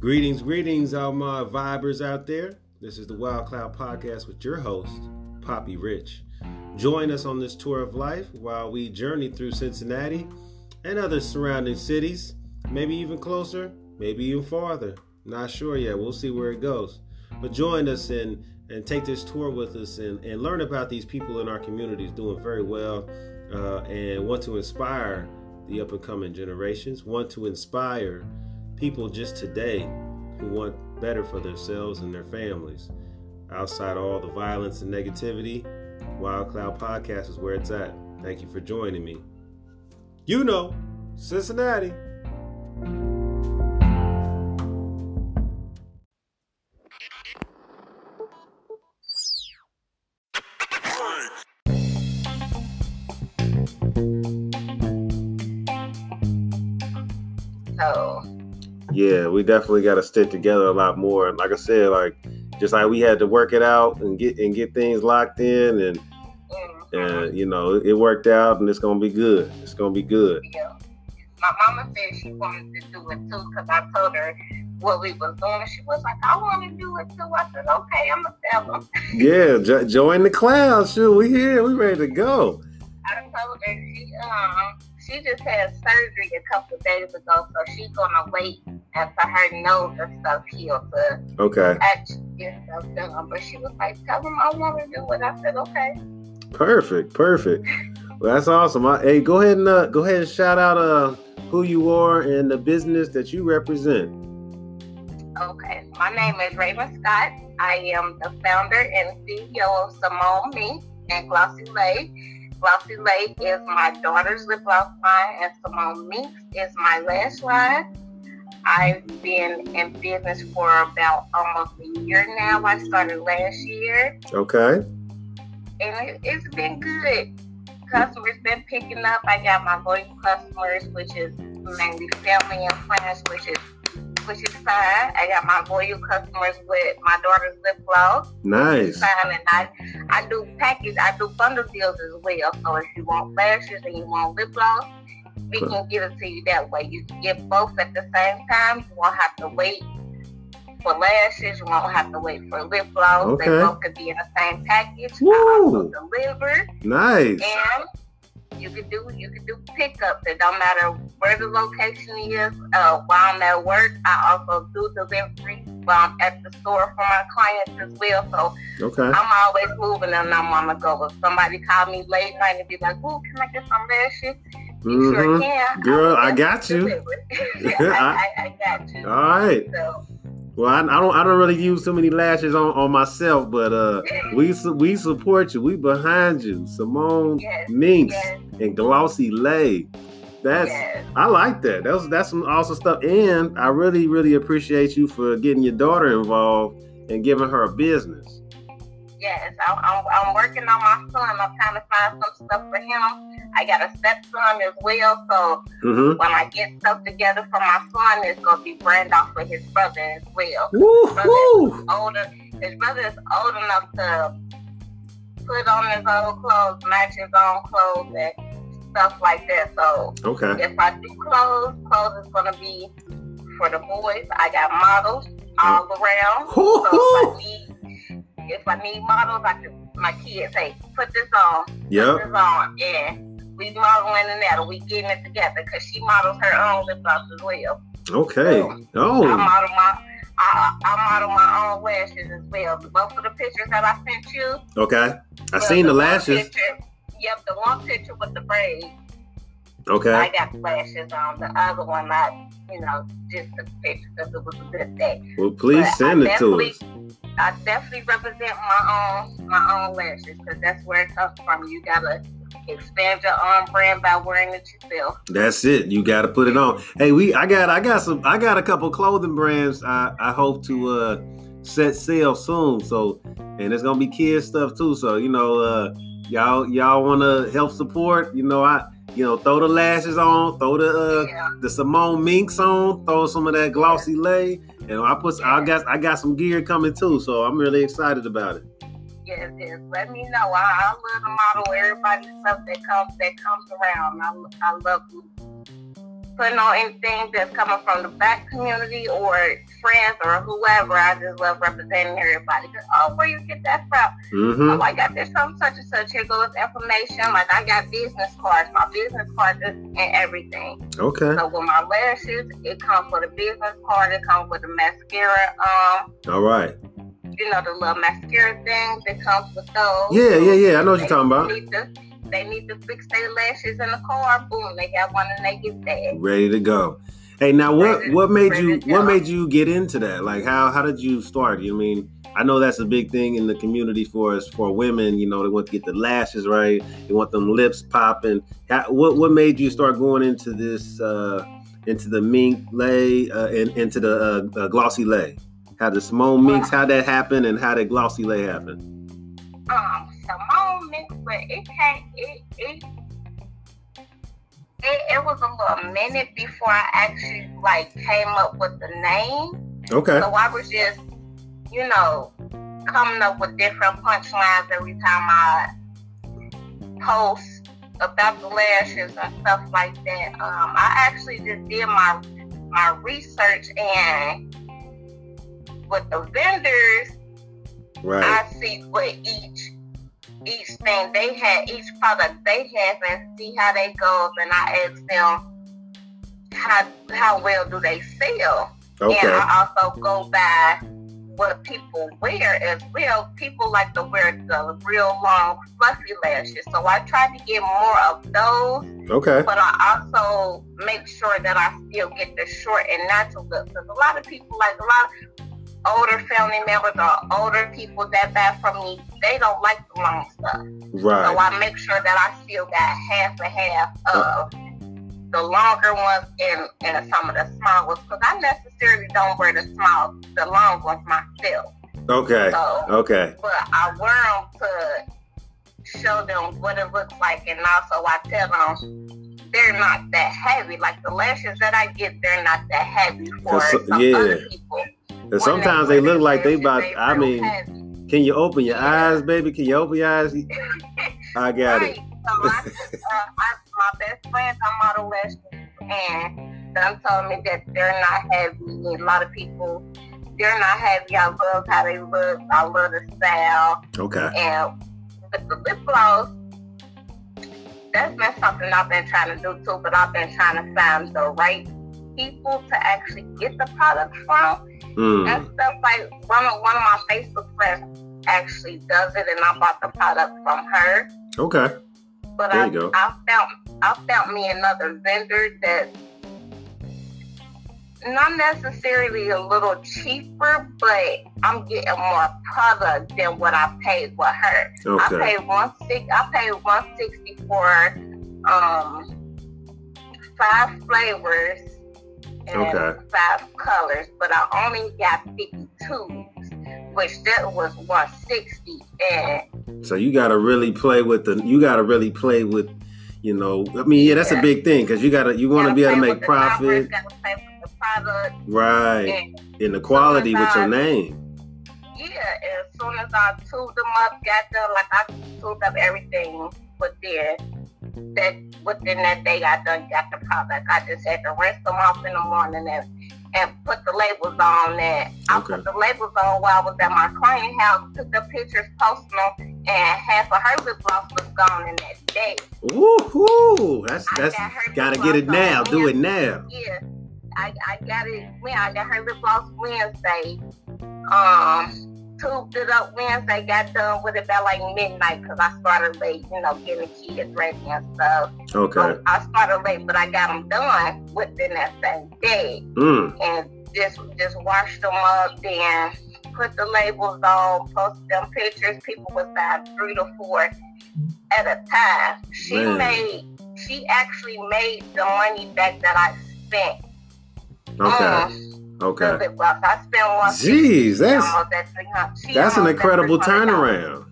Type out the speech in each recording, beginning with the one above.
Greetings, greetings, all my vibers out there. This is the Wild Cloud Podcast with your host, Poppy Rich. Join us on this tour of life while we journey through Cincinnati and other surrounding cities, maybe even closer, maybe even farther. Not sure yet. We'll see where it goes. But join us and and take this tour with us and, and learn about these people in our communities doing very well uh, and want to inspire the up and coming generations, want to inspire people just today who want better for themselves and their families. Outside all the violence and negativity, Wild Cloud Podcast is where it's at. Thank you for joining me. You know, Cincinnati. Yeah, we definitely got to stick together a lot more. And like I said, like just like we had to work it out and get and get things locked in, and mm-hmm. and you know it worked out, and it's gonna be good. It's gonna be good. Yeah. My mama said she wanted to do it too because I told her what we was doing. She was like, I want to do it too. I said, okay, I'm tell them. yeah, jo- join the clown. Sure, we here. We ready to go. I told her she um she just had surgery a couple of days ago, so she's gonna wait after her nose and stuff healed to okay actually get stuff done. But she was like, "Tell them I want to do it." I said, "Okay." Perfect, perfect. well, that's awesome. I, hey, go ahead and uh, go ahead and shout out uh who you are and the business that you represent. Okay, my name is Raven Scott. I am the founder and CEO of Simone Me and Glossy Lake. Glossy Lake is my daughter's lip gloss line, and Simone Minx is my lash line. I've been in business for about almost a year now. I started last year. Okay. And it, has been good. Customers been picking up. I got my loyal customers, which is mainly family and friends, which is which is fine. I got my loyal customers with my daughter's lip gloss. Nice. Fine, and I I do package. I do bundle deals as well. So if you want lashes and you want lip gloss, we can give it to you that way. You can get both at the same time. You won't have to wait for lashes. You won't have to wait for lip gloss. Okay. They both could be in the same package. Woo. I also deliver. Nice. And you can do you can do pickups. It don't matter where the location is. Uh, while I'm at work, I also do delivery while I'm at the store for my clients as well. So okay. I'm always moving and I'm on the go. If somebody call me late night and be like, "Oh, can I get some lashes?" You mm-hmm. sure can. Girl, I, I got you. I, I, I, got you. All right. So, well, I, I, don't I don't really use too many lashes on, on myself, but uh, we we support you. We behind you, Simone yes, Minx yes. and Glossy Lay. That's yes. I like that. That's that's some awesome stuff, and I really really appreciate you for getting your daughter involved and giving her a business. Yes, I'm, I'm, I'm working on my son. I'm trying to find some stuff for him. I got a stepson as well, so mm-hmm. when I get stuff together for my son, it's gonna be brand off for his brother as well. His brother older. His brother is old enough to put on his own clothes, match his own clothes, and stuff like that. So okay. if I do clothes, clothes is gonna be for the boys. I got models all around. So if I need if I need models, I can my kids say, put this on, yep. put this on, and we modeling and that, we getting it together because she models her own lip gloss as well. Okay. So oh. I model my I, I model my own lashes as well. Both of the pictures that I sent you. Okay. I seen the, the lashes. Picture, yep, the one picture with the braids. Okay. I got lashes on. The other one, not, you know, just the picture because it was a good day. Well, please but send I it to us. I definitely represent my own my own lashes because that's where it comes from. You gotta expand your own brand by wearing it yourself. That's it. You got to put it on. Hey, we I got I got some I got a couple clothing brands. I I hope to uh set sail soon. So and it's gonna be kids stuff too. So you know uh y'all y'all want to help support. You know I you know, throw the lashes on, throw the uh, yeah. the Simone Minks on, throw some of that glossy lay, and I put I got I got some gear coming too, so I'm really excited about it. Yes, yes. Let me know. I, I love to model everybody stuff that comes that comes around. I, I love putting on anything that's coming from the black community or friends or whoever. I just love representing everybody. Oh, where you get that from? Mm-hmm. Oh, I got this from such and such. Here goes information. Like I got business cards, my business cards and everything. Okay. So with my lashes, it comes with a business card. It comes with a mascara. Um. All right. You know the little mascara things that comes with those. Yeah, yeah, yeah. I know what you're talking about they need to fix their lashes in the car, boom, they got one and they get that. Ready to go. Hey, now what ready, what made you what made you get into that? Like how how did you start? You mean I know that's a big thing in the community for us for women. You know, they want to get the lashes right, they want them lips popping. How, what what made you start going into this uh, into the mink lay uh, and into the uh, uh, glossy lay? How the Simone minks? How that happened, and how that glossy lay happened? Um, but it came, it, it, it, it was a little minute before I actually like came up with the name. Okay. So I was just, you know, coming up with different punchlines every time I post about the lashes and stuff like that. Um, I actually just did my my research and with the vendors, right. I see what each each thing they had, each product they have, and see how they goes. And I ask them how how well do they sell. Okay. And I also go by what people wear as well. People like to wear the real long, fluffy lashes. So I try to get more of those. Okay. But I also make sure that I still get the short and natural look. Because a lot of people, like a lot of older family members or older people that buy from me, they don't like the long stuff. Right. So I make sure that I still got half and half of uh-huh. the longer ones and, and some of the small ones because I necessarily don't wear the small, the long ones myself. Okay. So, okay. But I wear them to show them what it looks like, and also I tell them they're not that heavy. Like the lashes that I get, they're not that heavy for some yeah. other people. And sometimes they look like they about. I mean, can you open your eyes, baby? Can you open your eyes? I got right. it. So I, uh, I, my best friends are model lashes, and them told me that they're not heavy. A lot of people, they're not heavy. I love how they look. I love the style. Okay. And with the lip gloss, that's been something I've been trying to do too. But I've been trying to find the right people to actually get the product from mm. and stuff like one of one of my Facebook friends actually does it, and I bought the product from her. Okay. But there I, you go. I found I found me another vendor that not necessarily a little cheaper, but I'm getting more product than what I paid with her. Okay. I paid one six. I paid one sixty for um five flavors okay. five colors, but I only got 52, which that was 160. And so you got to really play with the, you got to really play with, you know, I mean, yeah, that's yeah. a big thing because you got to, you want to be able to make profit. Product, right. And, and the quality with your name. Yeah, as soon as I tuned them up, got them, like I tuned up everything with their that within that day I done got the product. I just had to rinse them off in the morning and and put the labels on that. I okay. put the labels on while I was at my client house, took the pictures, posted them, and half of her lip gloss was gone in that day. Ooh, that's that's gotta get it now. Do it now. Yeah, I, I got it. When I got her lip gloss Wednesday. Um, tubed it up Wednesday, got done with it by like midnight because I started late, you know, getting the kids ready and stuff. Okay. So I started late, but I got them done within that same day. Mm. And just just washed them up, then put the labels on, posted them pictures. People was buying three to four at a time. She Man. made, she actually made the money back that I spent. Okay. Um, Okay. I spent one. Jeez, that's that's an incredible turnaround.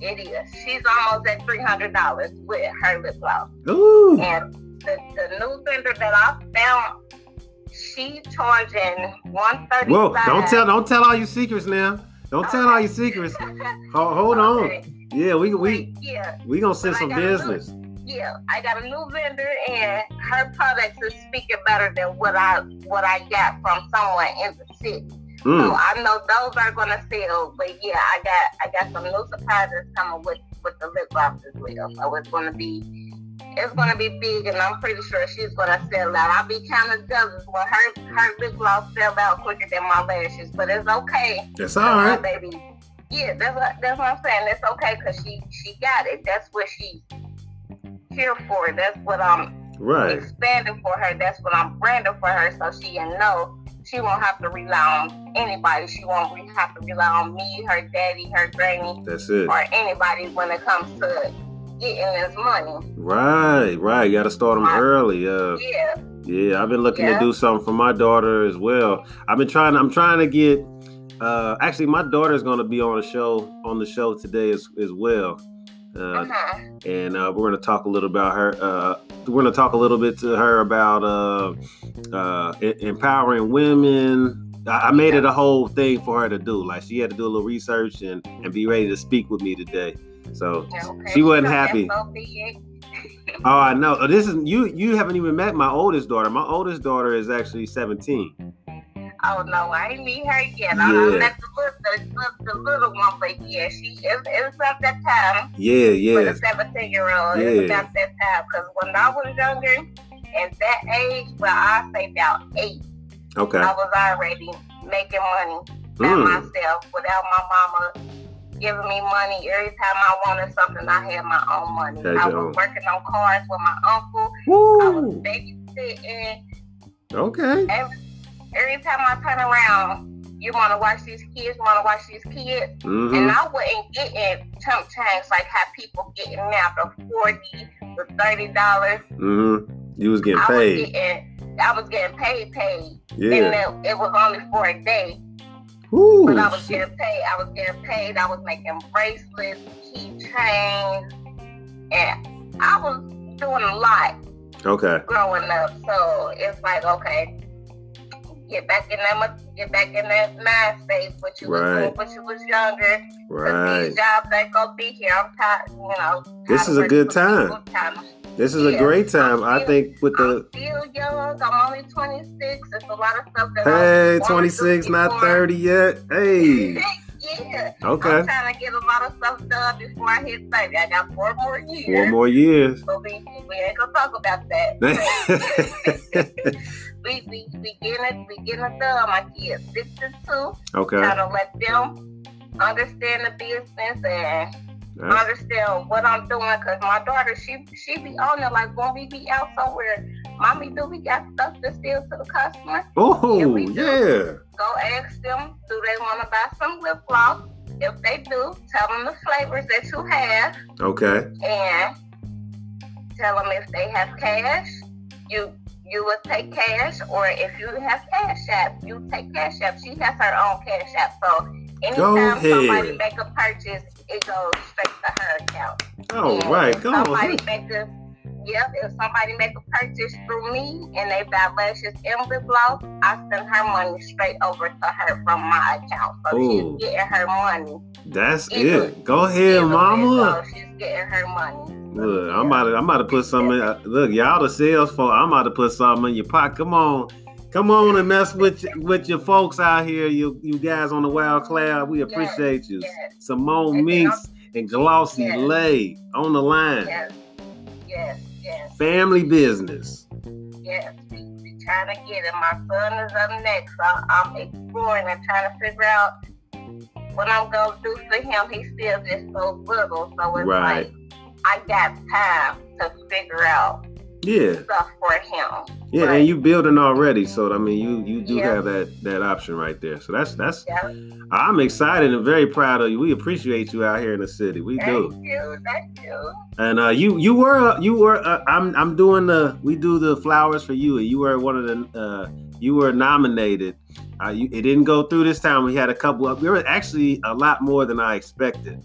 It is. She's almost at three hundred dollars with her lip gloss. Ooh. And the, the new vendor that I found, she charging one thirty. Whoa! Don't tell don't tell all your secrets now. Don't okay. tell all your secrets. hold, hold okay. on. Yeah, we we yeah. we gonna send some business. New, yeah, I got a new vendor, and her products is speaking better than what I what I got from someone in the city. Mm. So I know those are gonna sell. But yeah, I got I got some new surprises coming with with the lip gloss as well. So it's gonna be it's gonna be big, and I'm pretty sure she's gonna sell out. I'll be kind of jealous when her her lip gloss sell out quicker than my lashes, but it's okay. It's all right, baby. Yeah, that's what that's what I'm saying. It's okay because she she got it. That's what she's here for. That's what I'm right expanding for her. That's what I'm branding for her, so she can know she won't have to rely on anybody. She won't have to rely on me, her daddy, her granny. That's it. Or anybody when it comes to getting this money. Right, right. You got to start them right. early. Uh, yeah. Yeah, I've been looking yeah. to do something for my daughter as well. I've been trying. I'm trying to get. Uh, actually, my daughter is going to be on a show on the show today as as well. Uh, uh-huh. And uh, we're going to talk a little about her. Uh, we're going to talk a little bit to her about uh, uh, empowering women. I, I made it a whole thing for her to do. Like she had to do a little research and, and be ready to speak with me today. So okay. she wasn't happy. oh, I know. This is you. You haven't even met my oldest daughter. My oldest daughter is actually seventeen. Oh no, I ain't meet her yet. Yeah. I met the little, the, the, little one, but yeah, she it, it was about that time. Yeah, yeah. For the seventeen year old, yeah. it was about that time. Because when I was younger, at that age, well, I say about eight. Okay. I was already making money by mm. myself without my mama giving me money every time I wanted something. I had my own money. I was own. working on cars with my uncle. Woo. I was babysitting. Okay. Every, every time I turn around, you want to watch these kids, want to watch these kids, mm-hmm. and I wasn't get getting chump change like how people getting now the forty, the thirty dollars. Mm-hmm. You was getting paid. I was getting, I was getting paid, paid. Yeah. And it, it was only for a day. Ooh, but I was getting paid. I was getting paid. I was making bracelets, keychains, and I was doing a lot. Okay. Growing up, so it's like okay, get back in that get back in that mind space when you right. was when you was younger. Right. These jobs ain't gonna be here. I'm tired, you know. This is a good time. This is yeah. a great time. Still, I think with the. I'm still young. I'm only 26. It's a lot of stuff that. Hey, 26, not 30 yet. Hey. yeah. Okay. I'm trying to get a lot of stuff done before I hit 30. I got four more years. Four more years. So we, we ain't gonna talk about that. we we we getting it we getting it done. My kids six and two. Okay. To let them understand the business and that's... understand what I'm doing because my daughter, she she be on there like when we be out somewhere, mommy, do we got stuff to steal to the customer? Oh, yeah. yeah. Go ask them, do they want to buy some lip gloss? If they do, tell them the flavors that you have. Okay. And tell them if they have cash, you you would take cash, or if you have cash app, you take cash app. She has her own cash app, so anytime somebody make a purchase, it goes straight to her account. Oh, and right. Go somebody on. make a Yep, if somebody make a purchase through me and they buy lashes and lip gloss, I send her money straight over to her from my account. So Ooh. she's getting her money. That's it. Go ahead, mama. So she's getting her money. Look, I'm about to, I'm about to put some in. Uh, look, y'all the sales for. I'm about to put something in your pocket. Come on, come on and mess with with your folks out here. You you guys on the Wild Cloud. We appreciate yes, you. Yes. Simone Minks and Glossy yes. Lay on the line. Yes, yes, yes. Family business. Yes, we, we trying to get it. My son is up next. So I'm exploring and trying to figure out what I'm gonna do for him. He's still just so little, so it's right. like I got time to figure out yeah stuff for him. Yeah, but, and you building already, so I mean, you you do yeah. have that that option right there. So that's that's. Yeah. I'm excited and very proud of you. We appreciate you out here in the city. We thank do. Thank you, thank you. And uh, you you were you were uh, I'm I'm doing the we do the flowers for you, and you were one of the uh, you were nominated. Uh, you, it didn't go through this time. We had a couple of. There were actually a lot more than I expected.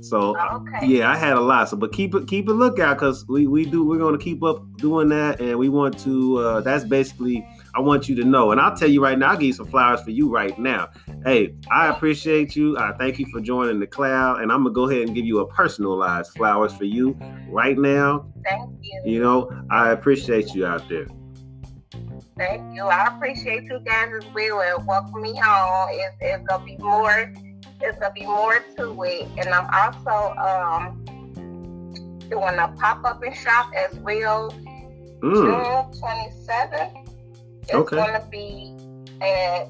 So okay. yeah, I had a lot. So but keep it keep a lookout because we we do we're going to keep up doing that, and we want to. Uh, that's basically I want you to know. And I'll tell you right now, I'll give you some flowers for you right now. Hey, I appreciate you. I thank you for joining the cloud. And I'm gonna go ahead and give you a personalized flowers for you right now. Thank you. You know, I appreciate you out there. Thank you. I appreciate you guys as well and welcome me home. It's, it's gonna be more It's gonna be more to it. And I'm also um doing a pop-up and shop as well. Mm. June 27th. It's okay. gonna be at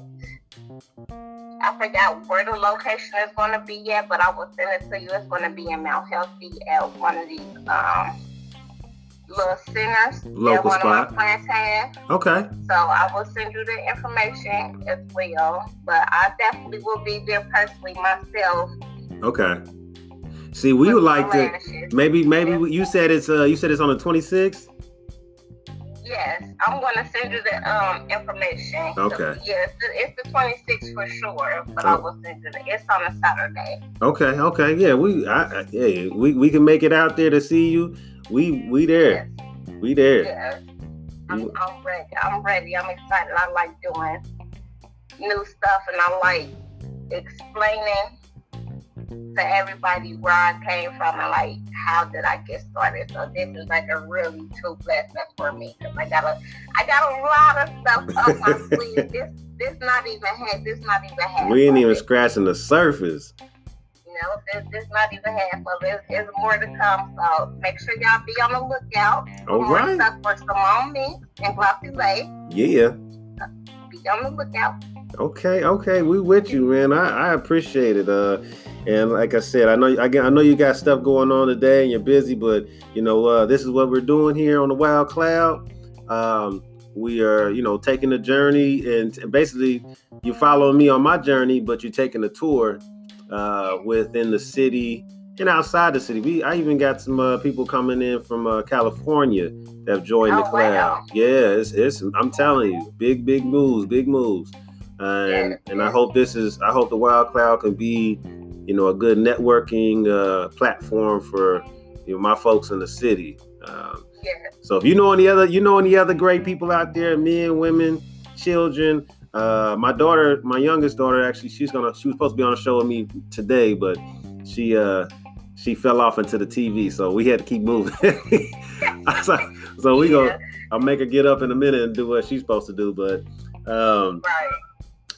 I forgot where the location is gonna be yet, but I will send it to you. It's gonna be in Mount Healthy at one of these um little centers Local one spot. of my Okay. So I will send you the information as well. But I definitely will be there personally myself. Okay. See, we would like to maybe maybe you said it's uh you said it's on the 26th. Yes, I'm gonna send you the um information. Okay. So, yes, it's the 26th for sure, but oh. I will send you the. It's on a Saturday. Okay. Okay. Yeah, we I, I yeah we we can make it out there to see you we we there. Yes. We there. Yes. I'm, I'm ready. I'm ready. I'm excited. I like doing new stuff and I like explaining to everybody where I came from and like how did I get started. So this is like a really true blessing for me because I got a I got a lot of stuff up my sleeve. This this not even had this not even had. We ain't even it. scratching the surface know, there's, there's not even half of it. There's more to come. So make sure y'all be on the lookout. All more right. Stuff for Simone Minks and Glossy Lake. Yeah. Be on the lookout. Okay, okay, we with you, man. I, I appreciate it. Uh, and like I said, I know again, I know you got stuff going on today and you're busy, but you know, uh, this is what we're doing here on the Wild Cloud. Um, we are, you know, taking a journey, and basically, you following me on my journey, but you're taking a tour uh, within the city and outside the city. We I even got some uh, people coming in from uh, California that have joined oh, the cloud. Wow. Yeah, it's, it's I'm telling you, big big moves, big moves. And and I hope this is I hope the Wild Cloud can be, you know, a good networking uh, platform for you know my folks in the city. Um, yeah. So if you know any other you know any other great people out there, men, women, children, uh, my daughter, my youngest daughter, actually, she's gonna. She was supposed to be on a show with me today, but she uh she fell off into the TV, so we had to keep moving. so, so, we yeah. go. I'll make her get up in a minute and do what she's supposed to do, but um, right.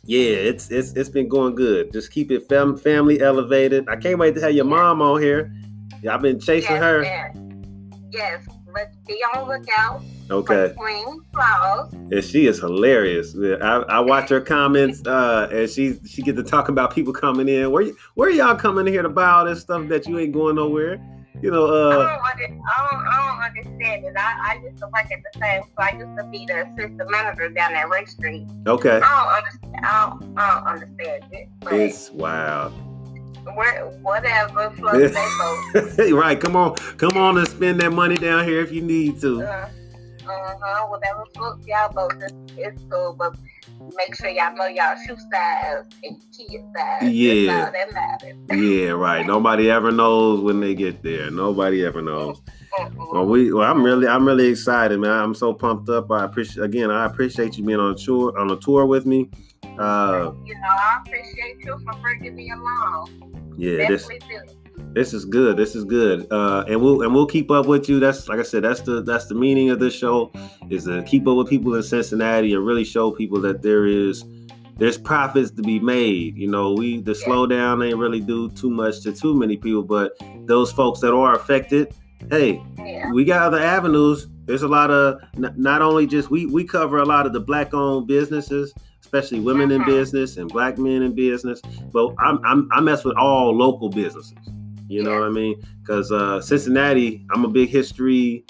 Yeah, it's it's it's been going good. Just keep it fam- family elevated. I can't wait to have your mom on here. Yeah, I've been chasing yes, her. Yes, yes. Let's be on lookout Okay. And she is hilarious. I, I watch her comments, uh, and she she get to talk about people coming in. Where where y'all coming here to buy all this stuff that you ain't going nowhere? You know, uh, I, don't under, I, don't, I don't understand it. I, I used to work at the same, so I used to be the assistant manager down at Ray Street. Okay. I don't understand. I don't, I don't understand it. It's wild. Where, whatever. right. Come on. Come on and spend that money down here if you need to. Uh, uh-huh. Whatever floats y'all boat, it's, it's cool. But make sure y'all know y'all shoe size and kid size. Yeah. yeah, right. Nobody ever knows when they get there. Nobody ever knows. Well, we, well, I'm really, I'm really excited, man. I'm so pumped up. I appreciate, again, I appreciate you being on a tour, on a tour with me. Uh, you know, I appreciate you for bringing me along. Yeah, Definitely this, do. This is good. This is good. Uh, and we'll and we'll keep up with you. That's like I said. That's the that's the meaning of this show is to keep up with people in Cincinnati and really show people that there is there's profits to be made. You know, we the slowdown ain't really do too much to too many people, but those folks that are affected, hey, yeah. we got other avenues. There's a lot of not only just we we cover a lot of the black owned businesses especially women in business and black men in business. But I'm, I'm I mess with all local businesses. You know what I mean? Because uh, Cincinnati, I'm a big history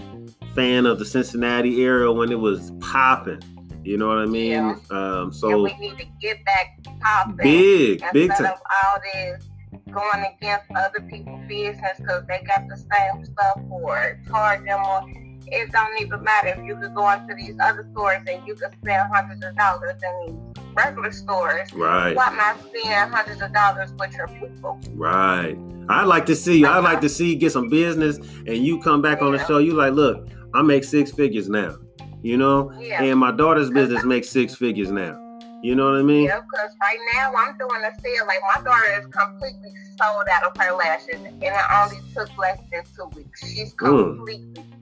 fan of the Cincinnati era when it was popping. You know what I mean? Yeah. Um, so we need to get back popping. Big, big time. of all this going against other people's business because they got the same stuff or charge them or it don't even matter if you could go into these other stores and you could spend hundreds of dollars in these regular stores. Right. Why not spend hundreds of dollars with your people? Right. I'd like to see you. I'd like to see you get some business and you come back on the show. You like, look, I make six figures now. You know, yeah. and my daughter's business makes six figures now. You know what I mean? Yeah, because right now I'm doing a sale. Like my daughter is completely sold out of her lashes, and it only took less than two weeks. She's hmm. completely. Mm.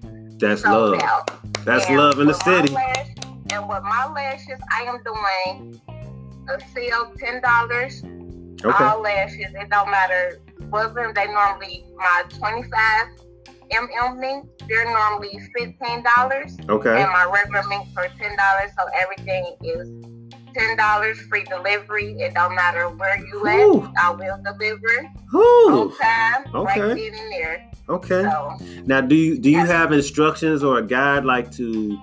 That's love. Out. That's and love in the city. Lash, and with my lashes, I am doing a sale ten dollars. Okay. All lashes. It don't matter. Wasn't they normally my twenty five mm mink? They're normally fifteen dollars. Okay. And my regular mink for ten dollars. So everything is ten dollars free delivery. It don't matter where you at. I will deliver Ooh. on time, okay. right in there. Okay. So, now, do you do you have instructions or a guide like to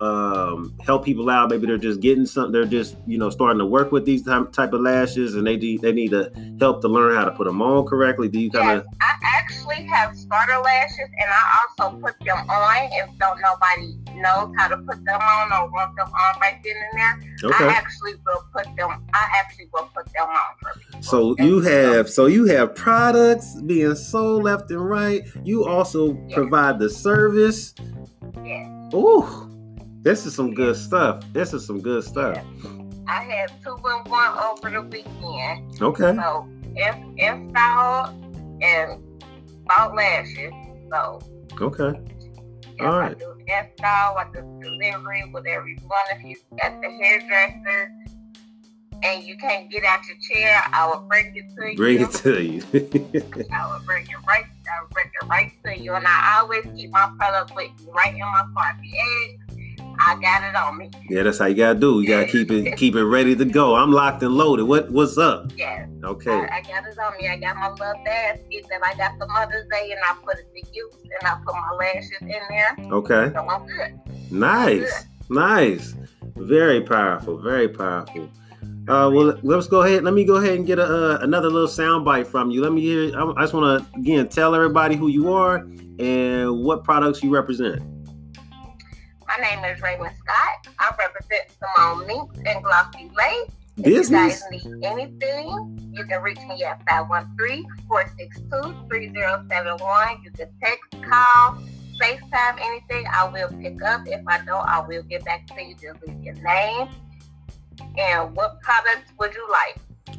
um, help people out. Maybe they're just getting something. They're just you know starting to work with these type of lashes, and they need they need to help to learn how to put them on correctly. Do you kind of? Yes, I actually have starter lashes, and I also put them on if don't nobody knows how to put them on or want them on right then and there. Okay. I actually will put them. I actually will put them on for people. So you have so you have products being sold left and right. You also yes. provide the service. Yes. Ooh. This is some good stuff. This is some good stuff. I had two and one over the weekend. Okay. So F install and bought lashes. So okay. All right. I do install, I do delivery, with every one If you at the hairdresser and you can't get out your chair, I will bring it to you. Bring it to you. I will bring it right. I will bring it right to you, and I always keep my product with me right in my car. I got it on me. Yeah, that's how you gotta do. You gotta keep it keep it ready to go. I'm locked and loaded. What what's up? Yeah. Okay. I, I, got it on me. I got my little basket that I got for Mother's Day and I put it to use and I put my lashes in there. Okay. So I'm good. Nice. Good. Nice. Very powerful. Very powerful. Uh, well, let's go ahead. Let me go ahead and get a, uh, another little sound bite from you. Let me hear. I, I just want to again tell everybody who you are and what products you represent. My name is Raymond Scott. I represent Simone Minks and Glossy. If Business. you guys need anything, you can reach me at 513-462-3071. You can text, call, FaceTime, anything. I will pick up. If I don't, I will get back to you. Just leave your name. And what products would you like?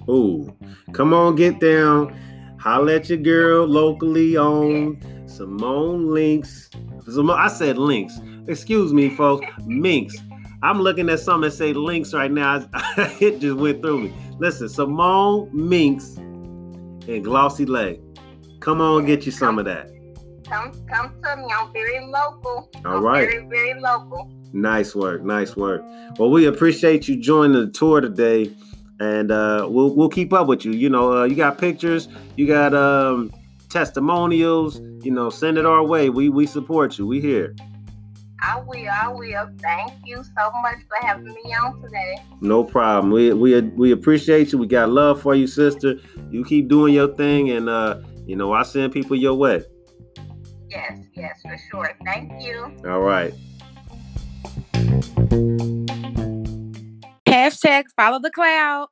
Ooh, come on, get down. Holla at your girl locally on Simone Links. Simone, I said links. Excuse me, folks. Minks. I'm looking at something that say links right now. it just went through me. Listen, Simone Minks and Glossy Lay. Come on, get you some of that. Come, come to me. I'm very local. All I'm right. Very, very local. Nice work. Nice work. Well, we appreciate you joining the tour today, and uh, we'll we'll keep up with you. You know, uh, you got pictures. You got um, testimonials. You know, send it our way. We we support you. We here. I will. I will. Thank you so much for having me on today. No problem. We we we appreciate you. We got love for you, sister. You keep doing your thing, and uh, you know I send people your way. Yes, yes, for sure. Thank you. All right. Hashtag follow the cloud.